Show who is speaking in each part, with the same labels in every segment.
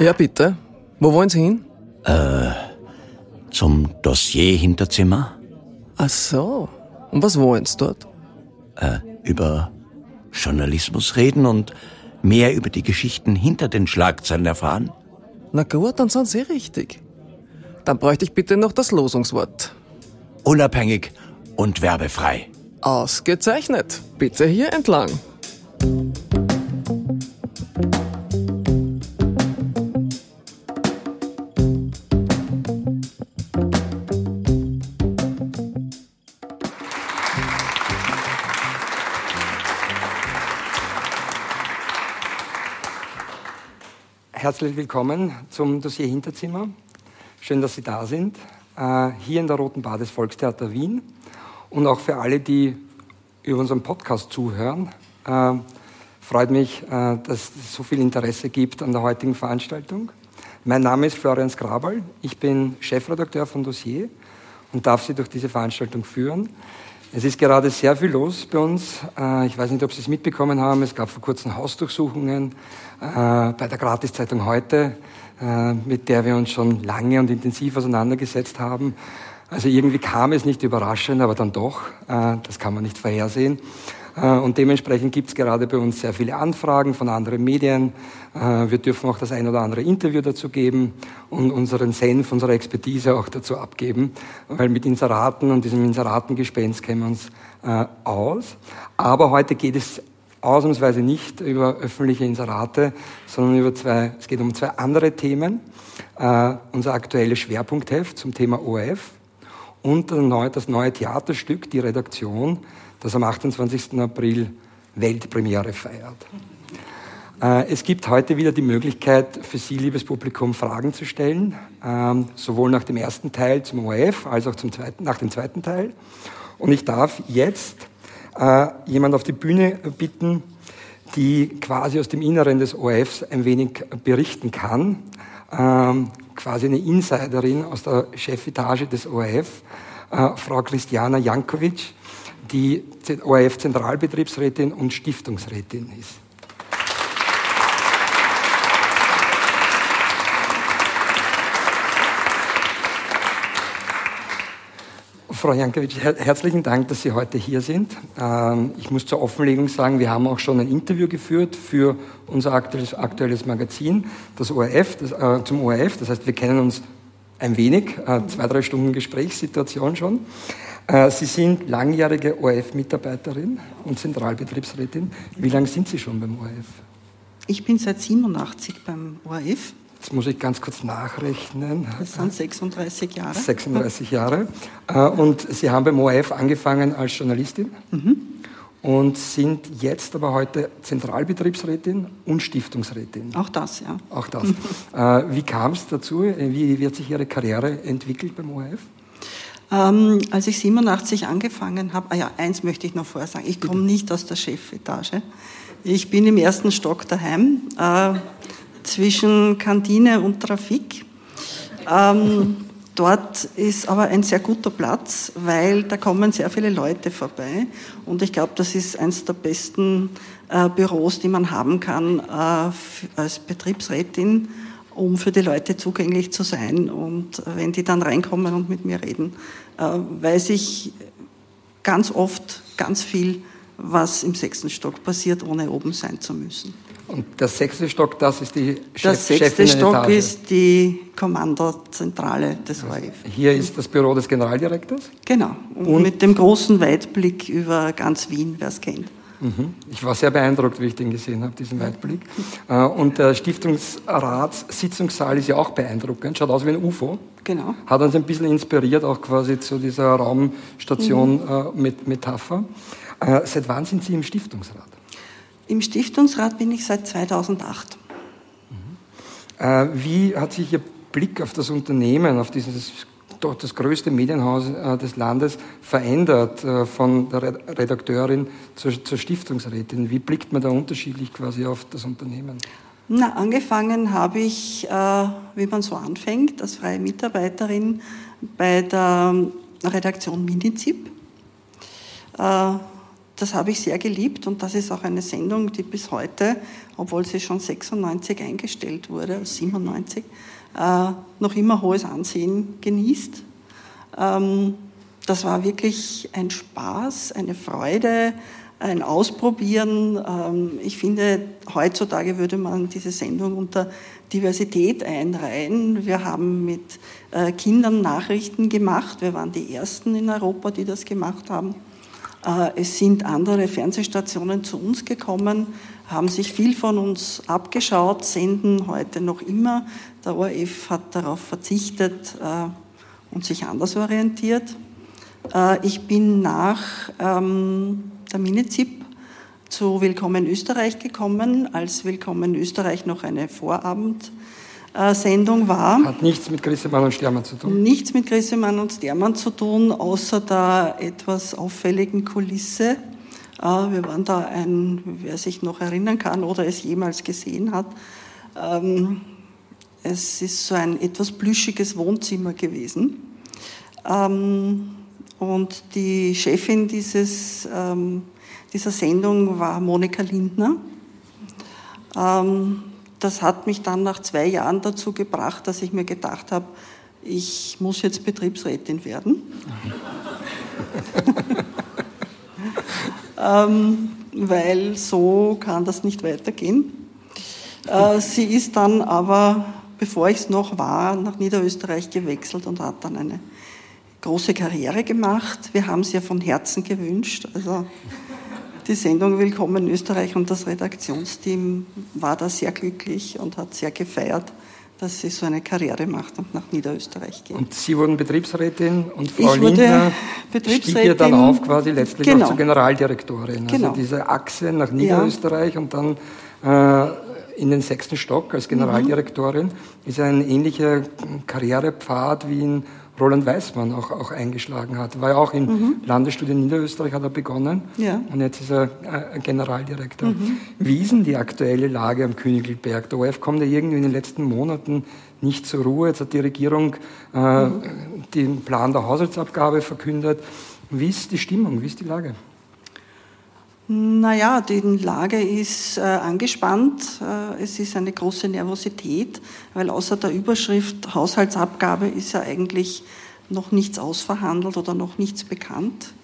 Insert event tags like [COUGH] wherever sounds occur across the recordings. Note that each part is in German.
Speaker 1: Ja, bitte. Wo wollen Sie hin?
Speaker 2: Äh, zum Dossier-Hinterzimmer?
Speaker 1: Ach so. Und was wollen Sie dort?
Speaker 2: Äh, über Journalismus reden und mehr über die Geschichten hinter den Schlagzeilen erfahren?
Speaker 1: Na gut, dann sind Sie richtig. Dann bräuchte ich bitte noch das Losungswort.
Speaker 2: Unabhängig und werbefrei.
Speaker 1: Ausgezeichnet. Bitte hier entlang.
Speaker 3: Herzlich willkommen zum Dossier Hinterzimmer. Schön, dass Sie da sind. Äh, hier in der Roten Bar des Volkstheater Wien. Und auch für alle, die über unseren Podcast zuhören. Äh, freut mich, äh, dass es so viel Interesse gibt an der heutigen Veranstaltung. Mein Name ist Florian Skrabal. Ich bin Chefredakteur von Dossier und darf Sie durch diese Veranstaltung führen. Es ist gerade sehr viel los bei uns. Ich weiß nicht, ob Sie es mitbekommen haben. Es gab vor kurzem Hausdurchsuchungen bei der Gratiszeitung heute, mit der wir uns schon lange und intensiv auseinandergesetzt haben. Also irgendwie kam es nicht überraschend, aber dann doch. Das kann man nicht vorhersehen. Äh, und dementsprechend gibt es gerade bei uns sehr viele Anfragen von anderen Medien. Äh, wir dürfen auch das ein oder andere Interview dazu geben und unseren Senf, unsere Expertise auch dazu abgeben, weil mit Inseraten und diesem Inseratengespenst kennen wir uns äh, aus. Aber heute geht es ausnahmsweise nicht über öffentliche Inserate, sondern über zwei, es geht um zwei andere Themen. unser aktuelles Schwerpunktheft zum Thema ORF und das neue Theaterstück, die Redaktion, das am 28. April Weltpremiere feiert. Äh, es gibt heute wieder die Möglichkeit für Sie, liebes Publikum, Fragen zu stellen, ähm, sowohl nach dem ersten Teil zum ORF als auch zum zweiten, nach dem zweiten Teil. Und ich darf jetzt äh, jemand auf die Bühne bitten, die quasi aus dem Inneren des ORFs ein wenig berichten kann. Ähm, quasi eine Insiderin aus der Chefetage des ORF, äh, Frau Christiana Jankovic die ORF-Zentralbetriebsrätin und Stiftungsrätin ist. Frau Jankovic, herzlichen Dank, dass Sie heute hier sind. Ähm, ich muss zur Offenlegung sagen, wir haben auch schon ein Interview geführt für unser aktuelles, aktuelles Magazin, das ORF, das, äh, zum ORF. Das heißt, wir kennen uns ein wenig, äh, zwei, drei Stunden Gesprächssituation schon. Äh, Sie sind langjährige ORF-Mitarbeiterin und Zentralbetriebsrätin. Wie lange sind Sie schon beim ORF?
Speaker 4: Ich bin seit 87 beim ORF.
Speaker 3: Jetzt muss ich ganz kurz nachrechnen.
Speaker 4: Das sind 36 Jahre.
Speaker 3: 36 Jahre. Äh, und Sie haben beim ORF angefangen als Journalistin mhm. und sind jetzt aber heute Zentralbetriebsrätin und Stiftungsrätin.
Speaker 4: Auch das, ja.
Speaker 3: Auch das. [LAUGHS] Äh, wie kam es dazu? Wie wird sich Ihre Karriere entwickelt beim ORF?
Speaker 4: Ähm, als ich 87 angefangen habe, ah ja, eins möchte ich noch vorher sagen, ich komme nicht aus der Chefetage. Ich bin im ersten Stock daheim, äh, zwischen Kantine und Trafik. Ähm, dort ist aber ein sehr guter Platz, weil da kommen sehr viele Leute vorbei. Und ich glaube, das ist eines der besten äh, Büros, die man haben kann äh, als Betriebsrätin um für die Leute zugänglich zu sein. Und wenn die dann reinkommen und mit mir reden, äh, weiß ich ganz oft ganz viel, was im sechsten Stock passiert, ohne oben sein zu müssen.
Speaker 3: Und der sechste Stock, das ist die Chef,
Speaker 4: Der sechste Stock ist die Kommandozentrale des ORF.
Speaker 3: Hier ist das Büro des Generaldirektors?
Speaker 4: Genau, und, und mit dem großen Weitblick über ganz Wien, wer es kennt.
Speaker 3: Mhm. Ich war sehr beeindruckt, wie ich den gesehen habe, diesen Weitblick. Äh, und der Stiftungsratssitzungssaal ist ja auch beeindruckend, schaut aus wie ein UFO.
Speaker 4: Genau.
Speaker 3: Hat uns ein bisschen inspiriert, auch quasi zu dieser Raumstation-Metapher. Mhm. Äh, seit wann sind Sie im Stiftungsrat?
Speaker 4: Im Stiftungsrat bin ich seit 2008.
Speaker 3: Mhm. Äh, wie hat sich Ihr Blick auf das Unternehmen, auf dieses doch das größte Medienhaus äh, des Landes verändert, äh, von der Redakteurin zur, zur, Stiftungsrätin. Wie blickt man da unterschiedlich quasi auf das Unternehmen?
Speaker 4: Na, angefangen habe ich, äh, wie man so anfängt, als freie Mitarbeiterin bei der Redaktion Minizip. Das habe ich sehr geliebt und das ist auch eine Sendung, die bis heute, obwohl sie schon 96 eingestellt wurde, 97, äh, noch immer hohes Ansehen genießt. Ähm, das war wirklich ein Spaß, eine Freude, ein Ausprobieren. Ähm, ich finde, heutzutage würde man diese Sendung unter Diversität einreihen. Wir haben mit äh, Kindern Nachrichten gemacht. Wir waren die Ersten in Europa, die das gemacht haben. Äh, es sind andere Fernsehstationen zu uns gekommen, haben sich viel von uns abgeschaut, senden heute noch immer. Der ORF hat darauf verzichtet äh, und sich anders orientiert. Ich bin nach ähm, der Minizip zu Willkommen Österreich gekommen, als Willkommen Österreich noch eine Vorabendsendung war.
Speaker 3: Hat nichts mit Grissemann und Stermann zu tun?
Speaker 4: Nichts mit Grissemann und Stermann zu tun, außer der etwas auffälligen Kulisse. Äh, wir waren da ein, wer sich noch erinnern kann oder es jemals gesehen hat, ähm, es ist so ein etwas plüschiges Wohnzimmer gewesen. Ähm, und die Chefin dieses, ähm, dieser Sendung war Monika Lindner. Ähm, das hat mich dann nach zwei Jahren dazu gebracht, dass ich mir gedacht habe, ich muss jetzt Betriebsrätin werden. [LAUGHS] ähm, weil so kann das nicht weitergehen. Äh, sie ist dann aber, bevor ich es noch war, nach Niederösterreich gewechselt und hat dann eine große Karriere gemacht. Wir haben es ja von Herzen gewünscht. Also die Sendung Willkommen in Österreich und das Redaktionsteam war da sehr glücklich und hat sehr gefeiert, dass sie so eine Karriere macht und nach Niederösterreich geht.
Speaker 3: Und Sie wurden Betriebsrätin und Frau ich Lindner stieg ja dann auf quasi letztlich genau. auch zur Generaldirektorin. Also genau. Also diese Achse nach Niederösterreich ja. und dann äh, in den sechsten Stock als Generaldirektorin mhm. ist ein ähnlicher Karrierepfad wie in Roland Weißmann auch, auch eingeschlagen hat. War ja auch im mhm. Landesstudium Niederösterreich, hat er begonnen. Ja. Und jetzt ist er äh, Generaldirektor. Mhm. Wie ist denn die aktuelle Lage am Königelberg? Der ORF kommt ja irgendwie in den letzten Monaten nicht zur Ruhe. Jetzt hat die Regierung äh, mhm. den Plan der Haushaltsabgabe verkündet. Wie ist die Stimmung? Wie ist die Lage?
Speaker 4: Naja, die Lage ist äh, angespannt. Äh, es ist eine große Nervosität, weil außer der Überschrift Haushaltsabgabe ist ja eigentlich noch nichts ausverhandelt oder noch nichts bekannt.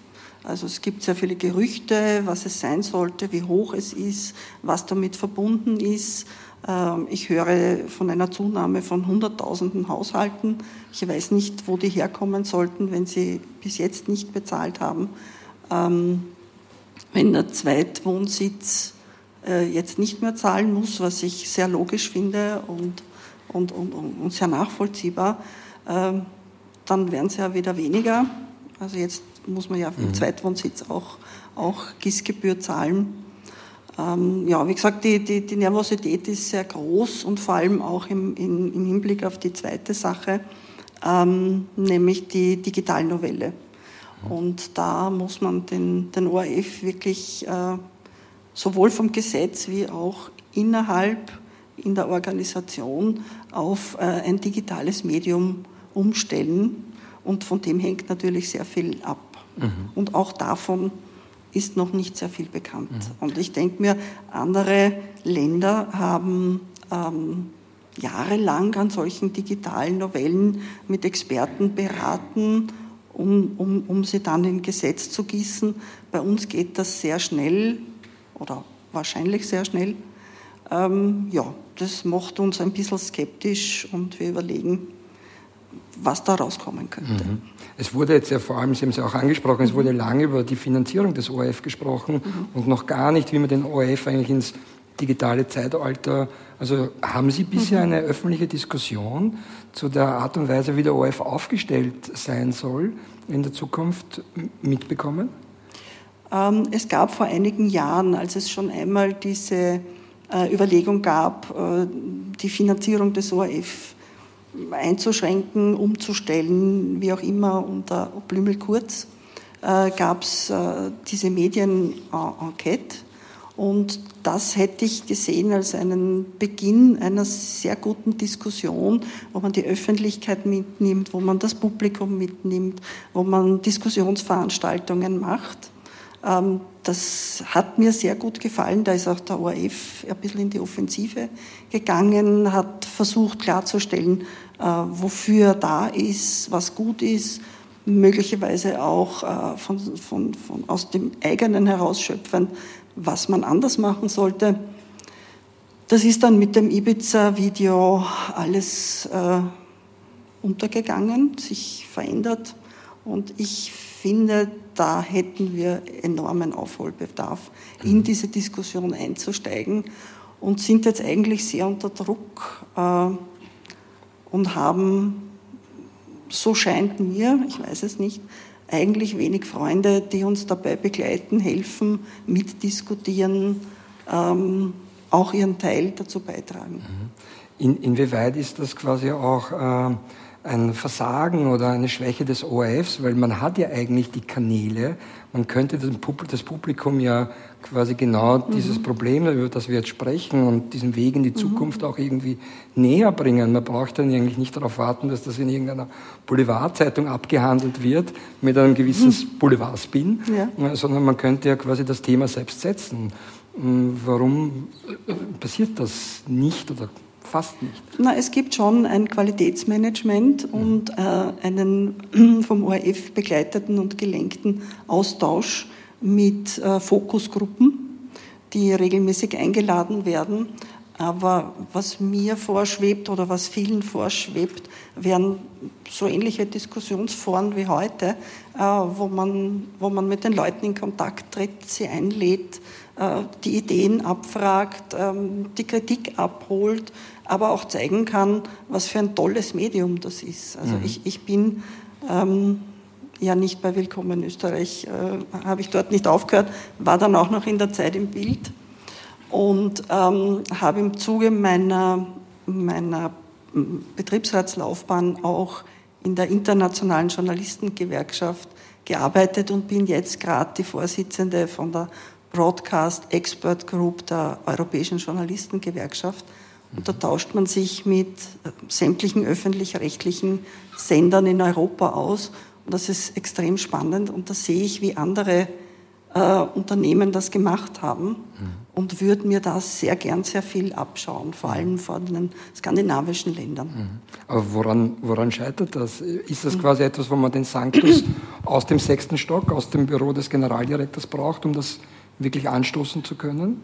Speaker 4: Also es gibt sehr viele Gerüchte, was es sein sollte, wie hoch es ist, was damit verbunden ist. Ähm, ich höre von einer Zunahme von Hunderttausenden Haushalten. Ich weiß nicht, wo die herkommen sollten, wenn sie bis jetzt nicht bezahlt haben. Wenn der Zweitwohnsitz äh, jetzt nicht mehr zahlen muss, was ich sehr logisch finde und, und, und, und sehr nachvollziehbar, ähm, dann werden es ja wieder weniger. Also jetzt muss man ja für den mhm. Zweitwohnsitz auch, auch GIS-Gebühr zahlen. Ähm, ja, wie gesagt, die, die, die, Nervosität ist sehr groß und vor allem auch im, im, im Hinblick auf die zweite Sache, ähm, nämlich die Digitalnovelle. Und da muss man den, den ORF wirklich äh, sowohl vom Gesetz wie auch innerhalb in der Organisation auf äh, ein digitales Medium umstellen. Und von dem hängt natürlich sehr viel ab. Mhm. Und auch davon ist noch nicht sehr viel bekannt. Mhm. Und ich denke mir, andere Länder haben ähm, jahrelang an solchen digitalen Novellen mit Experten beraten um, um, um sie dann in Gesetz zu gießen. Bei uns geht das sehr schnell oder wahrscheinlich sehr schnell. Ähm, ja, das macht uns ein bisschen skeptisch und wir überlegen, was da rauskommen könnte. Mhm.
Speaker 3: Es wurde jetzt ja vor allem, Sie haben es ja auch angesprochen, es wurde lange über die Finanzierung des ORF gesprochen mhm. und noch gar nicht, wie man den ORF eigentlich ins digitale Zeitalter. Also haben Sie bisher mhm. eine öffentliche Diskussion zu der Art und Weise, wie der ORF aufgestellt sein soll in der Zukunft mitbekommen?
Speaker 4: Ähm, es gab vor einigen Jahren, als es schon einmal diese äh, Überlegung gab, äh, die Finanzierung des ORF einzuschränken, umzustellen, wie auch immer, unter Blümel kurz, äh, gab es diese Medien-Enquete Und das hätte ich gesehen als einen Beginn einer sehr guten Diskussion, wo man die Öffentlichkeit mitnimmt, wo man das Publikum mitnimmt, wo man Diskussionsveranstaltungen macht. Ähm, das hat mir sehr gut gefallen. Da ist auch der ORF ein bisschen in die Offensive gegangen, hat versucht klarzustellen, äh, wofür er da ist, was gut ist, möglicherweise auch äh, von, von, von aus dem eigenen herausschöpfen, was man anders machen sollte. Das ist dann mit dem Ibiza-Video alles äh, untergegangen, sich verändert. Und ich finde, da hätten wir enormen Aufholbedarf, in mhm. diese Diskussion einzusteigen und sind jetzt eigentlich sehr unter Druck äh, und haben, so scheint mir, ich weiß es nicht, eigentlich wenig Freunde, die uns dabei begleiten, helfen, mitdiskutieren, ähm, auch ihren Teil dazu beitragen. Mhm.
Speaker 3: In, inwieweit ist das quasi auch äh, ein Versagen oder eine Schwäche des ORFs, weil man hat ja eigentlich die Kanäle, man könnte das Publikum ja quasi genau mhm. dieses Problem, über das wir jetzt sprechen und diesen Weg in die mhm. Zukunft mhm. auch irgendwie näher bringen. Man braucht dann eigentlich nicht darauf warten, dass das in irgendeiner Boulevardzeitung abgehandelt wird mit einem gewissen mhm. Boulevardspin, ja. sondern man könnte ja quasi das Thema selbst setzen. Warum äh, passiert das nicht oder fast nicht?
Speaker 4: Na, es gibt schon ein Qualitätsmanagement und äh, einen [CLEARS THROAT] vom ORF begleiteten und gelenkten Austausch mit äh, Fokusgruppen, die regelmäßig eingeladen werden. Aber was mir vorschwebt oder was vielen vorschwebt, wären so ähnliche Diskussionsforen wie heute, äh, wo, man, wo man mit den Leuten in Kontakt tritt, sie einlädt, äh, die Ideen abfragt, ähm, die Kritik abholt, aber auch zeigen kann, was für ein tolles Medium das ist. Also mhm. ich, ich bin ähm, ja nicht bei Willkommen in Österreich, äh, habe ich dort nicht aufgehört, war dann auch noch in der Zeit im Bild und ähm, habe im Zuge meiner, meiner Betriebsratslaufbahn auch in der internationalen Journalistengewerkschaft gearbeitet und bin jetzt gerade die Vorsitzende von der Broadcast Expert Group der Europäischen Journalistengewerkschaft. Und da tauscht man sich mit äh, sämtlichen öffentlich-rechtlichen Sendern in Europa aus. Und das ist extrem spannend. Und da sehe ich, wie andere äh, Unternehmen das gemacht haben. Mhm. Und würde mir da sehr gern sehr viel abschauen, vor allem von den skandinavischen Ländern. Mhm.
Speaker 3: Aber woran, woran scheitert das? Ist das mhm. quasi etwas, wo man den Sanctus [CLEARS THROAT] aus dem sechsten Stock, aus dem Büro des Generaldirektors braucht, um das wirklich anstoßen zu können?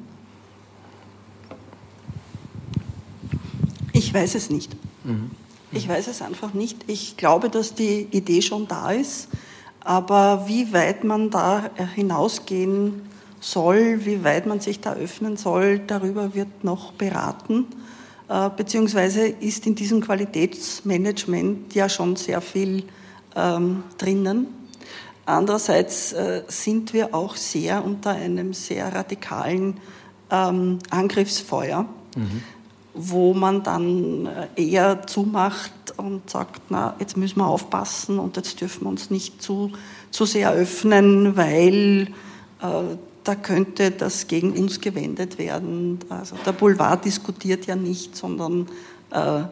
Speaker 4: Ich weiß es nicht. Mhm. Ich weiß es einfach nicht. Ich glaube, dass die Idee schon da ist, aber wie weit man da hinausgehen soll, wie weit man sich da öffnen soll, darüber wird noch beraten. Äh, beziehungsweise ist in diesem Qualitätsmanagement ja schon sehr viel ähm, drinnen. Andererseits äh, sind wir auch sehr unter einem sehr radikalen ähm, Angriffsfeuer, mhm. Wo man dann äh, eher zumacht und sagt, na, jetzt müssen wir aufpassen und jetzt dürfen wir uns nicht zu, zu sehr öffnen, weil äh, da könnte das gegen uns gewendet werden. Also der Boulevard diskutiert ja nicht, sondern äh,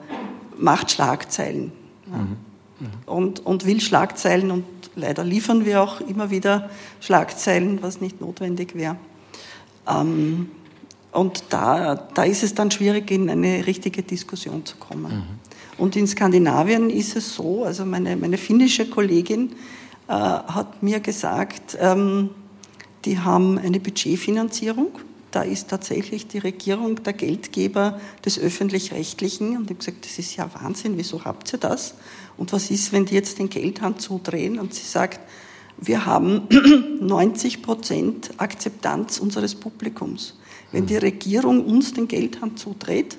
Speaker 4: macht Schlagzeilen. Ja. Mhm. Mhm. Und, und will Schlagzeilen und leider liefern wir auch immer wieder Schlagzeilen, was nicht notwendig wäre. Ähm, und da, da ist es dann schwierig, in eine richtige Diskussion zu kommen. Mhm. Und in Skandinavien ist es so, also meine, meine finnische Kollegin äh, hat mir gesagt, ähm, die haben eine Budgetfinanzierung. Da ist tatsächlich die Regierung der Geldgeber des Öffentlich-Rechtlichen. Und ich habe gesagt, das ist ja Wahnsinn, wieso habt ihr das? Und was ist, wenn die jetzt den Geldhand zudrehen und sie sagt, wir haben [CLEARS THROAT] 90 Prozent Akzeptanz unseres Publikums. Wenn die Regierung uns den Geldhand zudreht,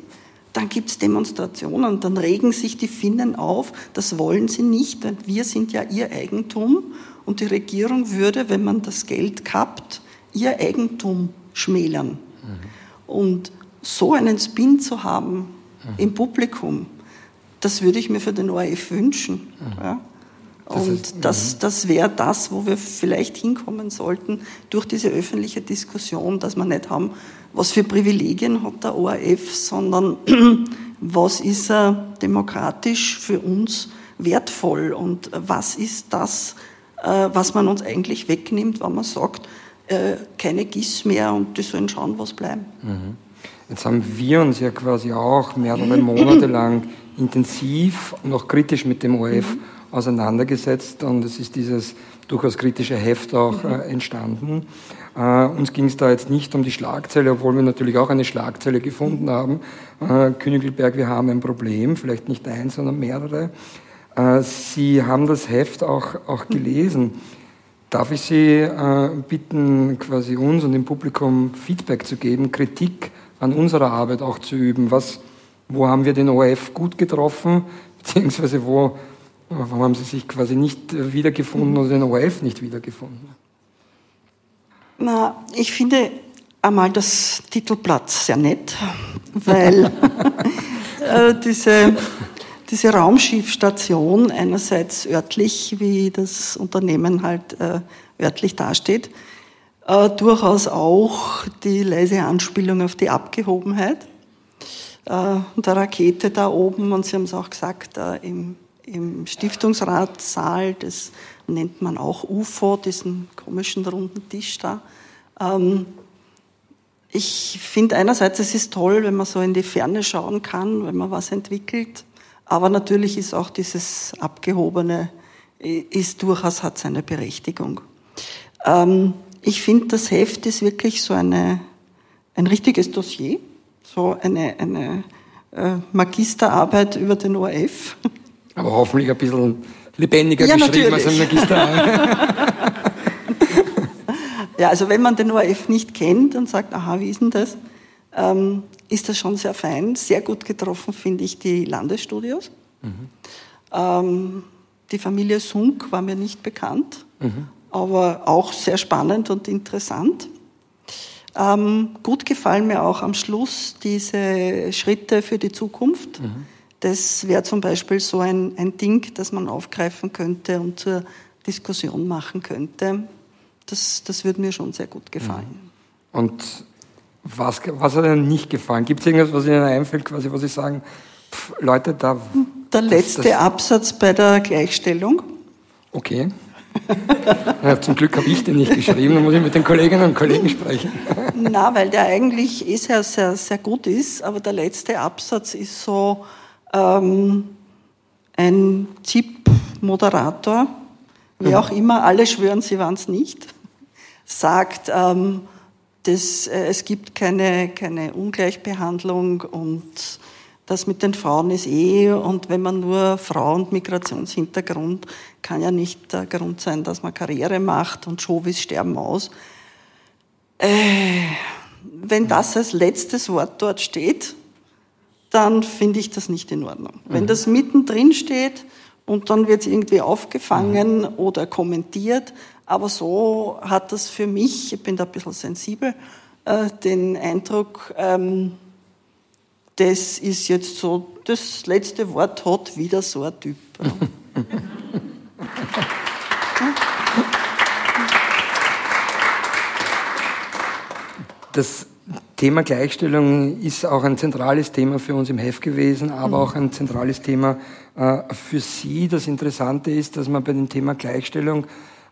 Speaker 4: dann gibt es Demonstrationen, dann regen sich die Finnen auf. Das wollen sie nicht, denn wir sind ja ihr Eigentum und die Regierung würde, wenn man das Geld kappt, ihr Eigentum schmälern. Mhm. Und so einen Spin zu haben mhm. im Publikum, das würde ich mir für den ORF wünschen. Mhm. Ja? Und das, ist, das, mhm. das wäre das, wo wir vielleicht hinkommen sollten durch diese öffentliche Diskussion, dass wir nicht haben, was für Privilegien hat der ORF, sondern [CLEARS THROAT] was ist er demokratisch für uns wertvoll und was ist das, äh, was man uns eigentlich wegnimmt, wenn man sagt, äh, keine GIS mehr und die sollen schauen, was bleiben.
Speaker 3: Mhm. Jetzt haben wir uns ja quasi auch mehrere Monate lang [CLEARS THROAT] intensiv und auch kritisch mit dem ORF auseinandergesetzt und es ist dieses durchaus kritische Heft auch mhm. äh, entstanden. Äh, uns ging es da jetzt nicht um die Schlagzeile, obwohl wir natürlich auch eine Schlagzeile gefunden haben. Äh, Königelberg, wir haben ein Problem, vielleicht nicht eins, sondern mehrere. Äh, Sie haben das Heft auch, auch gelesen. Darf ich Sie äh, bitten, quasi uns und dem Publikum Feedback zu geben, Kritik an unserer Arbeit auch zu üben? Was, wo haben wir den ORF gut getroffen, beziehungsweise wo, wo haben Sie sich quasi nicht wiedergefunden oder den ORF nicht wiedergefunden?
Speaker 4: Na, ich finde einmal das Titelblatt sehr nett, weil [LAUGHS] äh, diese, diese Raumschiffstation einerseits örtlich, wie das Unternehmen halt äh, örtlich dasteht, äh, durchaus auch die leise Anspielung auf die Abgehobenheit äh, der Rakete da oben. Und Sie haben es auch gesagt, äh, im, im Stiftungsratssaal, das nennt man auch UFO, diesen komischen runden Tisch da. Ähm, ich finde einerseits, es ist toll, wenn man so in die Ferne schauen kann, wenn man was entwickelt. Aber natürlich ist auch dieses Abgehobene, ist durchaus, hat seine Berechtigung. Ähm, ich finde, das Heft ist wirklich so eine, ein richtiges Dossier, so eine, eine äh, Magisterarbeit über den ORF.
Speaker 3: Aber hoffentlich ein bisschen lebendiger ja, geschrieben natürlich. als ein Magisterarbeit. [LAUGHS]
Speaker 4: ja, also wenn man den ORF nicht kennt und sagt, aha, wie ist denn das, ähm, ist das schon sehr fein. Sehr gut getroffen finde ich die Landesstudios. Mhm. Ähm, die Familie Sunk war mir nicht bekannt, mhm. aber auch sehr spannend und interessant. Ähm, gut gefallen mir auch am Schluss diese Schritte für die Zukunft. Mhm. Das wäre zum Beispiel so ein, ein Ding, das man aufgreifen könnte und zur Diskussion machen könnte. Das, das würde mir schon sehr gut gefallen.
Speaker 3: Mhm. Und was, was hat Ihnen nicht gefallen? Gibt es irgendwas, was Ihnen einfällt, quasi, wo Sie sagen, pff, Leute, da.
Speaker 4: Der letzte das, Absatz bei der Gleichstellung.
Speaker 3: Okay. [LAUGHS] ja, zum Glück habe ich den nicht geschrieben, dann muss ich mit den Kolleginnen und Kollegen sprechen. [LAUGHS]
Speaker 4: Na, weil der eigentlich eh sehr, sehr, sehr gut ist, aber der letzte Absatz ist so ähm, ein ZIP-Moderator, wie mhm. auch immer, alle schwören, sie waren es nicht, sagt, ähm, das, äh, es gibt keine, keine Ungleichbehandlung und das mit den Frauen ist eh, und wenn man nur Frau und Migrationshintergrund, kann ja nicht der Grund sein, dass man Karriere macht und Shows sterben aus. Äh, wenn das als letztes Wort dort steht, dann finde ich das nicht in Ordnung. Mhm. Wenn das mittendrin steht und dann wird es irgendwie aufgefangen mhm. oder kommentiert, aber so hat das für mich, ich bin da ein bisschen sensibel, äh, den Eindruck, ähm, das ist jetzt so, das letzte Wort hat wieder so ein Typ. [LAUGHS]
Speaker 3: Das Thema Gleichstellung ist auch ein zentrales Thema für uns im Heft gewesen, aber mhm. auch ein zentrales Thema äh, für Sie. Das Interessante ist, dass man bei dem Thema Gleichstellung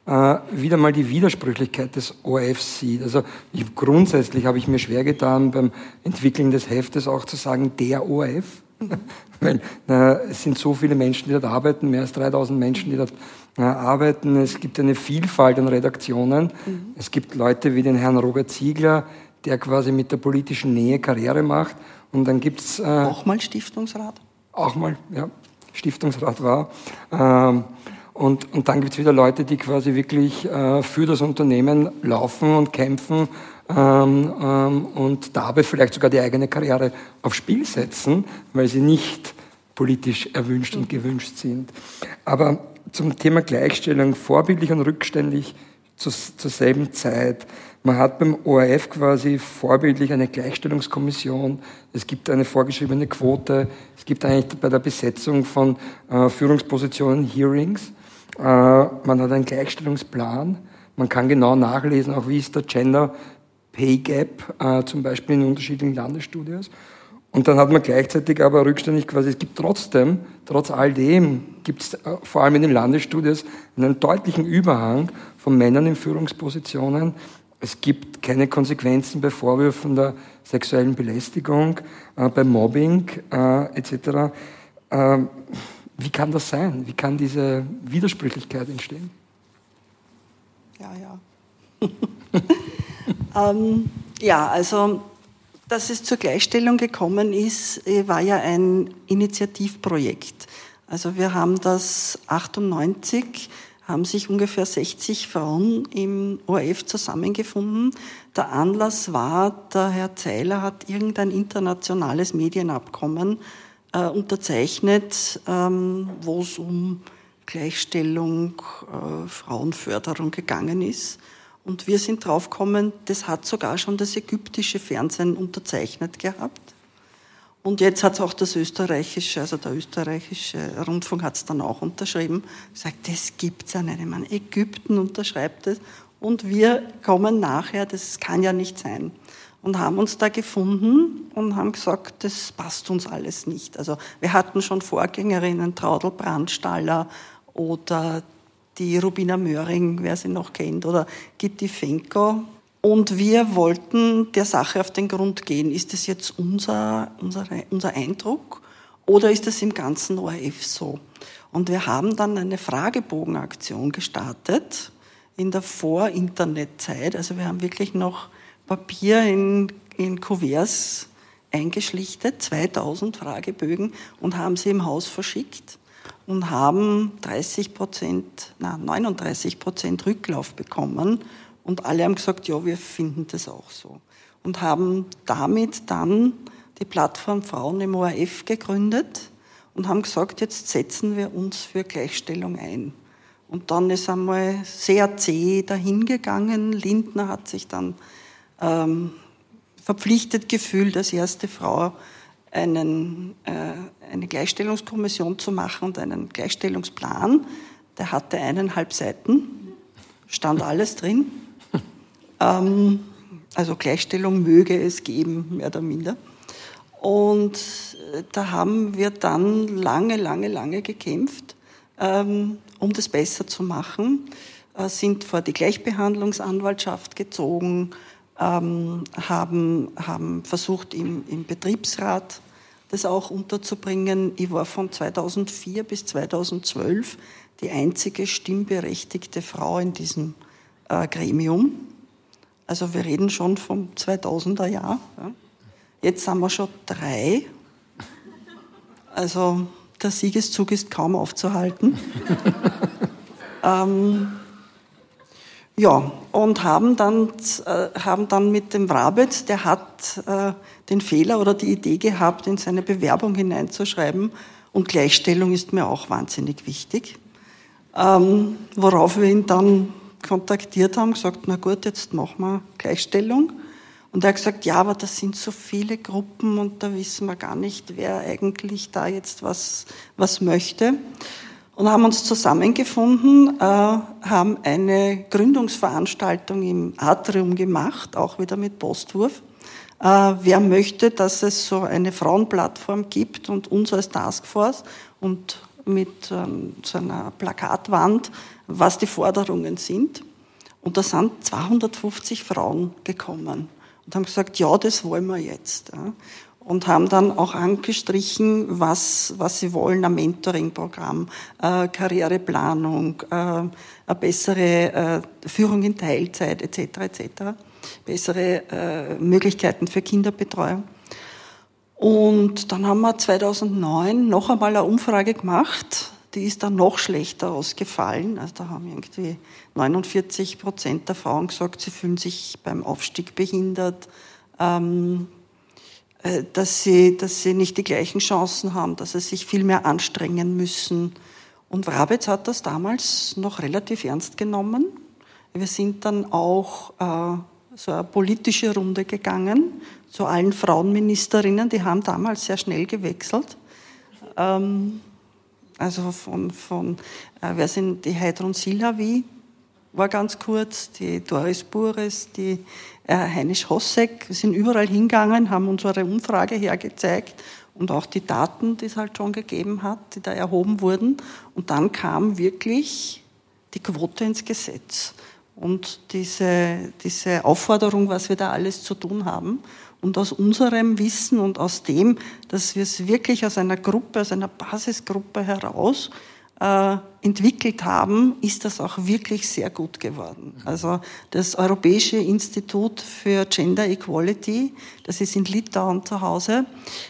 Speaker 3: äh, wieder mal die Widersprüchlichkeit des ORFs sieht. Also ich, grundsätzlich habe ich mir schwer getan, beim Entwickeln des Heftes auch zu sagen, der ORF. [LAUGHS] Weil äh, es sind so viele Menschen, die dort arbeiten, mehr als 3000 Menschen, die dort äh, arbeiten. Es gibt eine Vielfalt an Redaktionen. Mhm. Es gibt Leute wie den Herrn Robert Ziegler, der quasi mit der politischen Nähe Karriere macht. Und dann gibt's
Speaker 4: äh, auch mal Stiftungsrat.
Speaker 3: Auch mal, ja, Stiftungsrat war. Ähm, und, und dann gibt es wieder Leute, die quasi wirklich äh, für das Unternehmen laufen und kämpfen ähm, ähm, und dabei vielleicht sogar die eigene Karriere aufs Spiel setzen, weil sie nicht politisch erwünscht und gewünscht sind. Aber zum Thema Gleichstellung, vorbildlich und rückständig zu, zur selben Zeit. Man hat beim ORF quasi vorbildlich eine Gleichstellungskommission. Es gibt eine vorgeschriebene Quote. Es gibt eigentlich bei der Besetzung von äh, Führungspositionen Hearings. Äh, man hat einen Gleichstellungsplan. Man kann genau nachlesen, auch wie ist der Gender Pay Gap, äh, zum Beispiel in unterschiedlichen Landesstudios. Und dann hat man gleichzeitig aber rückständig quasi, es gibt trotzdem, trotz all dem, gibt es äh, vor allem in den Landesstudios einen deutlichen Überhang von Männern in Führungspositionen. Es gibt keine Konsequenzen bei Vorwürfen der sexuellen Belästigung, äh, bei Mobbing äh, etc. Äh, wie kann das sein? Wie kann diese Widersprüchlichkeit entstehen?
Speaker 4: Ja, ja. [LAUGHS] ähm, ja, also dass es zur Gleichstellung gekommen ist, äh, war ja ein Initiativprojekt. Also wir haben das 98 haben sich ungefähr 60 Frauen im ORF zusammengefunden. Der Anlass war, der Herr Zeiler hat irgendein internationales Medienabkommen äh, unterzeichnet, ähm, wo es um Gleichstellung, äh, Frauenförderung gegangen ist. Und wir sind draufgekommen, das hat sogar schon das ägyptische Fernsehen unterzeichnet gehabt. Und jetzt hat es auch das österreichische, also der österreichische Rundfunk hat es dann auch unterschrieben, gesagt, das gibt es ja nicht. Ich meine, Ägypten unterschreibt es und wir kommen nachher, das kann ja nicht sein. Und haben uns da gefunden und haben gesagt, das passt uns alles nicht. Also wir hatten schon Vorgängerinnen, Traudel Brandstaller oder die Rubina Möhring, wer sie noch kennt, oder Gitti Fenko. Und wir wollten der Sache auf den Grund gehen. Ist das jetzt unser, unser, unser Eindruck oder ist das im ganzen ORF so? Und wir haben dann eine Fragebogenaktion gestartet in der Vor-Internet-Zeit. Also wir haben wirklich noch Papier in, in Kuverts eingeschlichtet, 2000 Fragebögen und haben sie im Haus verschickt und haben 30 Prozent, na 39 Prozent Rücklauf bekommen. Und alle haben gesagt, ja, wir finden das auch so. Und haben damit dann die Plattform Frauen im ORF gegründet und haben gesagt, jetzt setzen wir uns für Gleichstellung ein. Und dann ist einmal sehr zäh dahingegangen. Lindner hat sich dann ähm, verpflichtet gefühlt, als erste Frau einen, äh, eine Gleichstellungskommission zu machen und einen Gleichstellungsplan. Der hatte eineinhalb Seiten, stand alles drin. Ähm, also Gleichstellung möge es geben, mehr oder minder. Und äh, da haben wir dann lange, lange, lange gekämpft, ähm, um das besser zu machen, äh, sind vor die Gleichbehandlungsanwaltschaft gezogen, ähm, haben, haben versucht im, im Betriebsrat das auch unterzubringen. Ich war von 2004 bis 2012 die einzige stimmberechtigte Frau in diesem äh, Gremium. Also wir reden schon vom 2000er Jahr. Ja. Jetzt sind wir schon drei. Also der Siegeszug ist kaum aufzuhalten. [LAUGHS] ähm, ja, und haben dann, äh, haben dann mit dem Rabitz, der hat äh, den Fehler oder die Idee gehabt, in seine Bewerbung hineinzuschreiben, und Gleichstellung ist mir auch wahnsinnig wichtig. Ähm, worauf wir ihn dann kontaktiert haben, gesagt, na gut, jetzt machen wir Gleichstellung. Und er hat gesagt, ja, aber das sind so viele Gruppen und da wissen wir gar nicht, wer eigentlich da jetzt was, was möchte und haben uns zusammengefunden, äh, haben eine Gründungsveranstaltung im Atrium gemacht, auch wieder mit Postwurf. Äh, wer möchte, dass es so eine Frauenplattform gibt und uns als Taskforce und mit ähm, so einer Plakatwand, was die Forderungen sind. Und da sind 250 Frauen gekommen und haben gesagt, ja, das wollen wir jetzt. Ja und haben dann auch angestrichen, was, was sie wollen, ein Mentoring-Programm, äh, Karriereplanung, äh, eine bessere äh, Führung in Teilzeit etc. etc. bessere äh, Möglichkeiten für Kinderbetreuung. Und dann haben wir 2009 noch einmal eine Umfrage gemacht, die ist dann noch schlechter ausgefallen. Also da haben irgendwie 49 Prozent der Frauen gesagt, sie fühlen sich beim Aufstieg behindert. Ähm, äh, dass sie, dass sie nicht die gleichen Chancen haben, dass sie sich viel mehr anstrengen müssen. Und Wrabetz hat das damals noch relativ ernst genommen. Wir sind dann auch äh, so eine politische Runde gegangen zu allen Frauenministerinnen. Die haben damals sehr schnell gewechselt. Ähm, Also von, von äh, wer sind die Heidrun Silhavi, war ganz kurz, die Doris Bures, die äh, Heinisch Hossek, sind überall hingegangen, haben unsere Umfrage hergezeigt und auch die Daten, die es halt schon gegeben hat, die da erhoben wurden. Und dann kam wirklich die Quote ins Gesetz und diese, diese Aufforderung, was wir da alles zu tun haben. Und aus unserem Wissen und aus dem, dass wir es wirklich aus einer Gruppe, aus einer Basisgruppe heraus äh, entwickelt haben, ist das auch wirklich sehr gut geworden. Also das Europäische Institut für Gender Equality, das ist in Litauen zu Hause,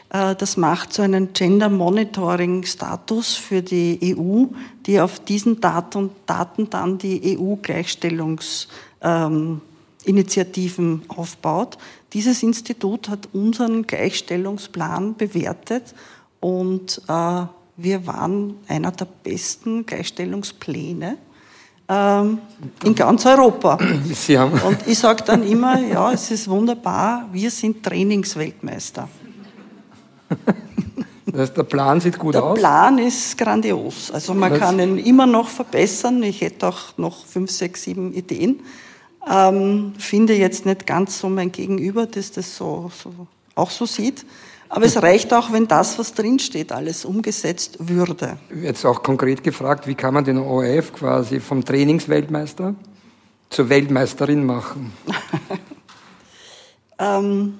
Speaker 4: äh, das macht so einen Gender Monitoring Status für die EU, die auf diesen Daten, Daten dann die EU-Gleichstellungsinitiativen ähm, aufbaut. Dieses Institut hat unseren Gleichstellungsplan bewertet und äh, wir waren einer der besten Gleichstellungspläne ähm, in ganz Europa. [CLEARS THROAT] Und ich sage dann immer, ja, es ist wunderbar, wir sind Trainingsweltmeister.
Speaker 3: Das heißt, der Plan sieht gut
Speaker 4: der
Speaker 3: aus?
Speaker 4: Der Plan ist grandios. Also man kann ihn immer noch verbessern. Ich hätte auch noch fünf, sechs, sieben Ideen. Ähm, finde jetzt nicht ganz so mein Gegenüber, das das so, so auch so sieht. Aber es reicht auch, wenn das, was drinsteht, alles umgesetzt würde.
Speaker 3: Jetzt auch konkret gefragt, wie kann man den ORF quasi vom Trainingsweltmeister zur Weltmeisterin machen? [LAUGHS]
Speaker 4: ähm,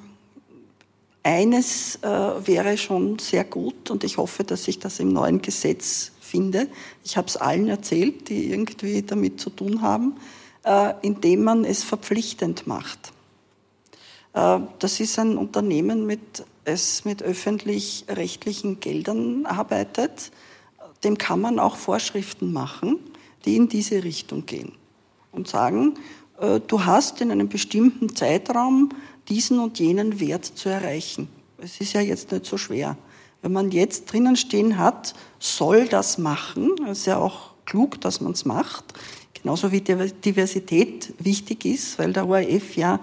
Speaker 4: eines äh, wäre schon sehr gut und ich hoffe, dass ich das im neuen Gesetz finde. Ich habe es allen erzählt, die irgendwie damit zu tun haben, indem man es verpflichtend macht. Äh, das ist ein Unternehmen mit es mit öffentlich-rechtlichen Geldern arbeitet, dem kann man auch Vorschriften machen, die in diese Richtung gehen und sagen, äh, du hast in einem bestimmten Zeitraum diesen und jenen Wert zu erreichen. Es ist ja jetzt nicht so schwer. Wenn man jetzt drinnen stehen hat, soll das machen, ist ja auch klug, dass man es macht, genauso wie Diversität wichtig ist, weil der ORF ja